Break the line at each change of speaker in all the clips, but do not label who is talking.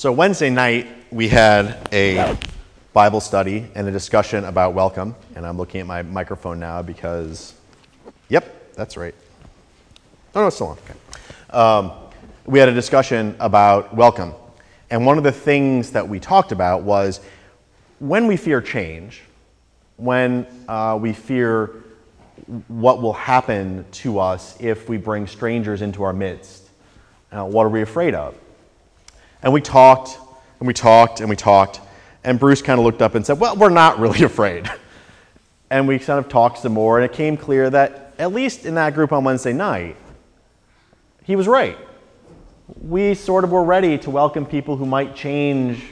So, Wednesday night, we had a Bible study and a discussion about welcome. And I'm looking at my microphone now because, yep, that's right. Oh, no, it's still on. Okay. Um, we had a discussion about welcome. And one of the things that we talked about was when we fear change, when uh, we fear what will happen to us if we bring strangers into our midst, uh, what are we afraid of? And we talked and we talked and we talked. And Bruce kind of looked up and said, Well, we're not really afraid. And we kind of talked some more, and it came clear that, at least in that group on Wednesday night, he was right. We sort of were ready to welcome people who might change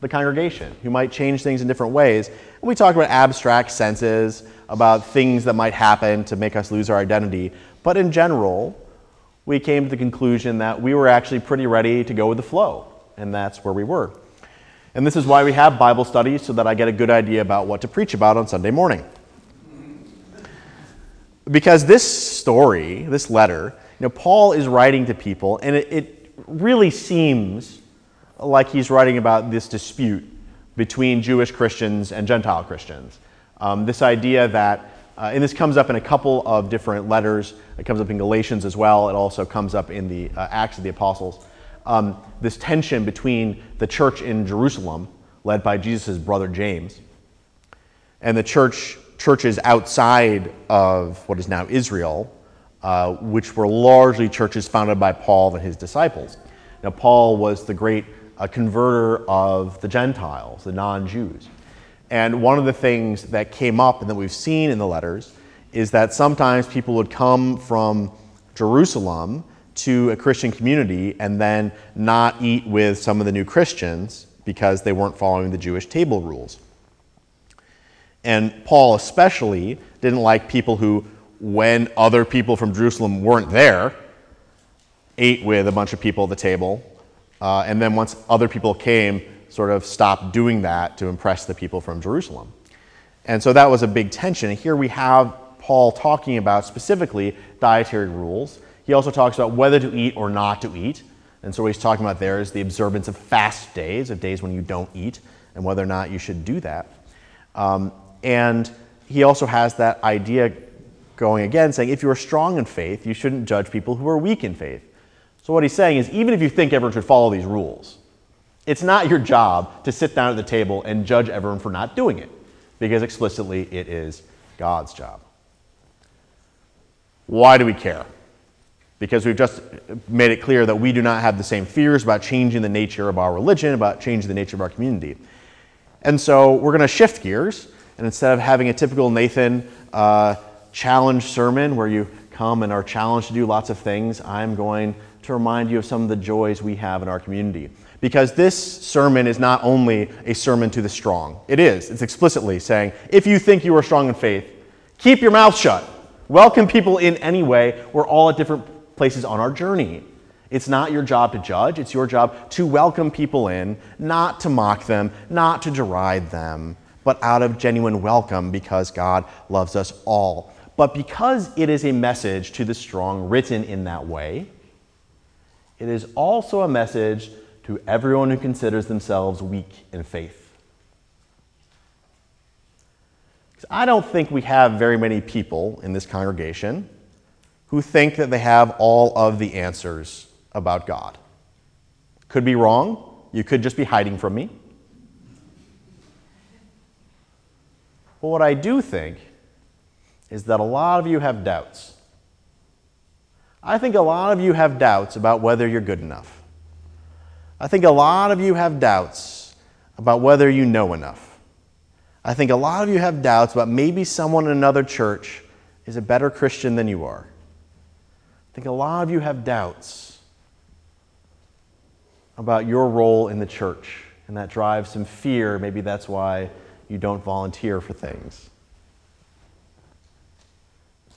the congregation, who might change things in different ways. And we talked about abstract senses, about things that might happen to make us lose our identity. But in general, we came to the conclusion that we were actually pretty ready to go with the flow, and that's where we were. And this is why we have Bible studies, so that I get a good idea about what to preach about on Sunday morning. Because this story, this letter, you know, Paul is writing to people, and it, it really seems like he's writing about this dispute between Jewish Christians and Gentile Christians. Um, this idea that, uh, and this comes up in a couple of different letters. It comes up in Galatians as well. It also comes up in the uh, Acts of the Apostles. Um, this tension between the church in Jerusalem, led by Jesus' brother James, and the church churches outside of what is now Israel, uh, which were largely churches founded by Paul and his disciples. Now, Paul was the great uh, converter of the Gentiles, the non Jews. And one of the things that came up and that we've seen in the letters is that sometimes people would come from Jerusalem to a Christian community and then not eat with some of the new Christians because they weren't following the Jewish table rules. And Paul, especially, didn't like people who, when other people from Jerusalem weren't there, ate with a bunch of people at the table. Uh, and then once other people came, sort of stopped doing that to impress the people from Jerusalem. And so that was a big tension. And here we have Paul talking about specifically dietary rules. He also talks about whether to eat or not to eat. And so what he's talking about there is the observance of fast days, of days when you don't eat, and whether or not you should do that. Um, and he also has that idea going again, saying if you are strong in faith, you shouldn't judge people who are weak in faith. So, what he's saying is even if you think everyone should follow these rules, it's not your job to sit down at the table and judge everyone for not doing it, because explicitly it is God's job. Why do we care? Because we've just made it clear that we do not have the same fears about changing the nature of our religion, about changing the nature of our community. And so we're going to shift gears and instead of having a typical Nathan uh, challenge sermon where you come and are challenged to do lots of things, I'm going to remind you of some of the joys we have in our community. Because this sermon is not only a sermon to the strong, it is. It's explicitly saying, if you think you are strong in faith, keep your mouth shut. Welcome people in any way. We're all at different places on our journey. It's not your job to judge, it's your job to welcome people in, not to mock them, not to deride them but out of genuine welcome because God loves us all. But because it is a message to the strong written in that way, it is also a message to everyone who considers themselves weak in faith. I don't think we have very many people in this congregation who think that they have all of the answers about God. Could be wrong. You could just be hiding from me. But what I do think is that a lot of you have doubts. I think a lot of you have doubts about whether you're good enough. I think a lot of you have doubts about whether you know enough. I think a lot of you have doubts about maybe someone in another church is a better Christian than you are. I think a lot of you have doubts about your role in the church, and that drives some fear. Maybe that's why you don't volunteer for things.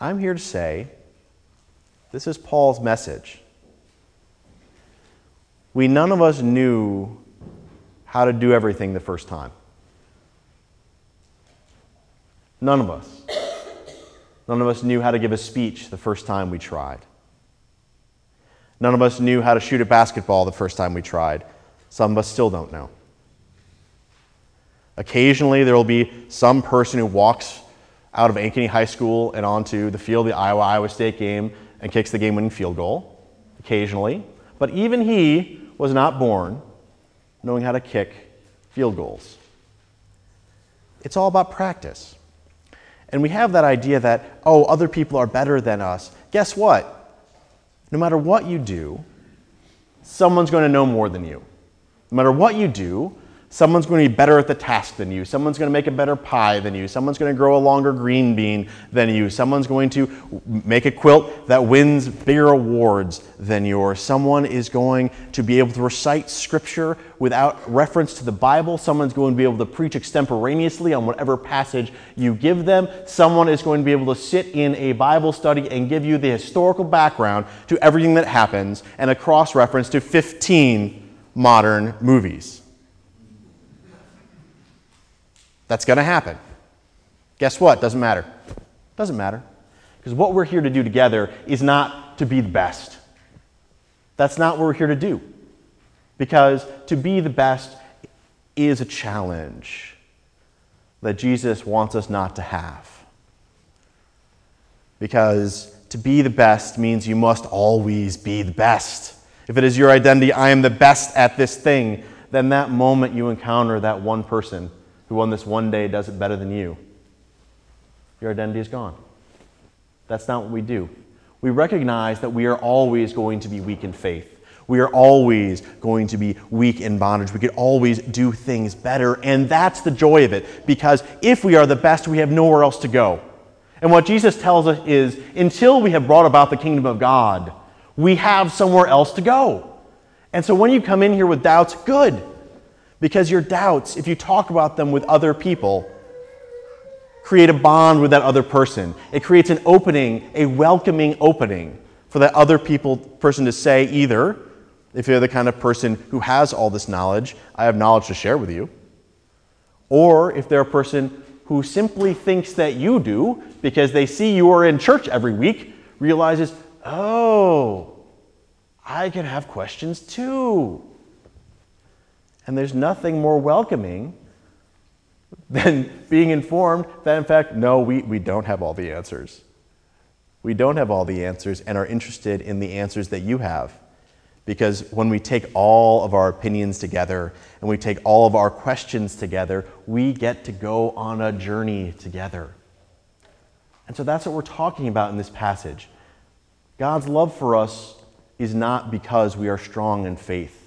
I'm here to say this is Paul's message. We none of us knew how to do everything the first time. None of us. None of us knew how to give a speech the first time we tried. None of us knew how to shoot a basketball the first time we tried. Some of us still don't know. Occasionally, there will be some person who walks out of Ankeny High School and onto the field the Iowa Iowa State game and kicks the game winning field goal. Occasionally. But even he was not born knowing how to kick field goals. It's all about practice. And we have that idea that, oh, other people are better than us. Guess what? No matter what you do, someone's going to know more than you. No matter what you do, Someone's going to be better at the task than you. Someone's going to make a better pie than you. Someone's going to grow a longer green bean than you. Someone's going to make a quilt that wins bigger awards than yours. Someone is going to be able to recite scripture without reference to the Bible. Someone's going to be able to preach extemporaneously on whatever passage you give them. Someone is going to be able to sit in a Bible study and give you the historical background to everything that happens and a cross reference to 15 modern movies. That's going to happen. Guess what? Doesn't matter. Doesn't matter. Because what we're here to do together is not to be the best. That's not what we're here to do. Because to be the best is a challenge that Jesus wants us not to have. Because to be the best means you must always be the best. If it is your identity, I am the best at this thing, then that moment you encounter that one person who on this one day does it better than you, your identity is gone. That's not what we do. We recognize that we are always going to be weak in faith. We are always going to be weak in bondage. We could always do things better. And that's the joy of it. Because if we are the best, we have nowhere else to go. And what Jesus tells us is until we have brought about the kingdom of God, we have somewhere else to go. And so when you come in here with doubts, good. Because your doubts, if you talk about them with other people, create a bond with that other person. It creates an opening, a welcoming opening for that other people, person to say either, if you're the kind of person who has all this knowledge, I have knowledge to share with you. Or if they're a person who simply thinks that you do because they see you are in church every week, realizes, oh, I can have questions too. And there's nothing more welcoming than being informed that, in fact, no, we, we don't have all the answers. We don't have all the answers and are interested in the answers that you have. Because when we take all of our opinions together and we take all of our questions together, we get to go on a journey together. And so that's what we're talking about in this passage. God's love for us is not because we are strong in faith.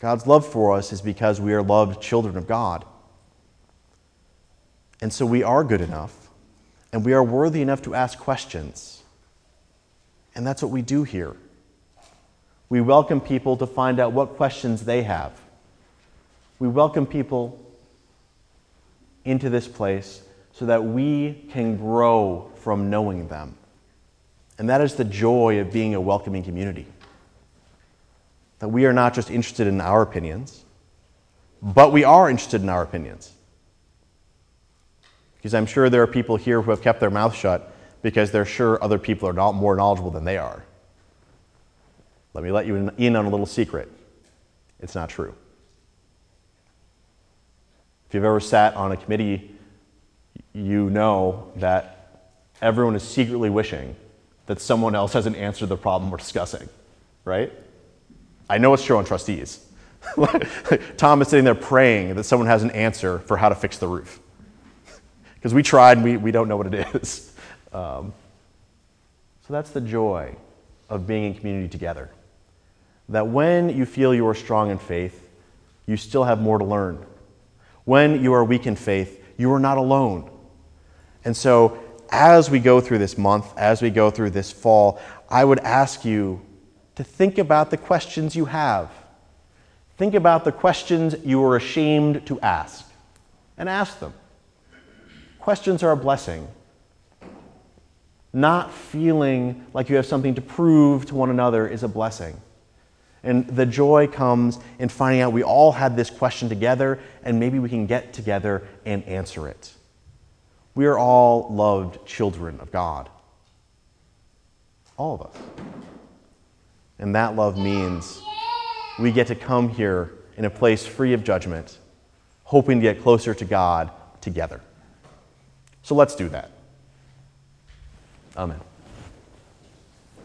God's love for us is because we are loved children of God. And so we are good enough and we are worthy enough to ask questions. And that's what we do here. We welcome people to find out what questions they have. We welcome people into this place so that we can grow from knowing them. And that is the joy of being a welcoming community. That we are not just interested in our opinions, but we are interested in our opinions. Because I'm sure there are people here who have kept their mouth shut because they're sure other people are not more knowledgeable than they are. Let me let you in on a little secret. It's not true. If you've ever sat on a committee, you know that everyone is secretly wishing that someone else hasn't answered the problem we're discussing, right? I know it's true on trustees. Tom is sitting there praying that someone has an answer for how to fix the roof. Because we tried, we, we don't know what it is. Um, so that's the joy of being in community together. That when you feel you are strong in faith, you still have more to learn. When you are weak in faith, you are not alone. And so, as we go through this month, as we go through this fall, I would ask you to think about the questions you have. Think about the questions you are ashamed to ask and ask them. Questions are a blessing. Not feeling like you have something to prove to one another is a blessing. And the joy comes in finding out we all had this question together and maybe we can get together and answer it. We are all loved children of God. All of us. And that love means we get to come here in a place free of judgment, hoping to get closer to God together. So let's do that. Amen.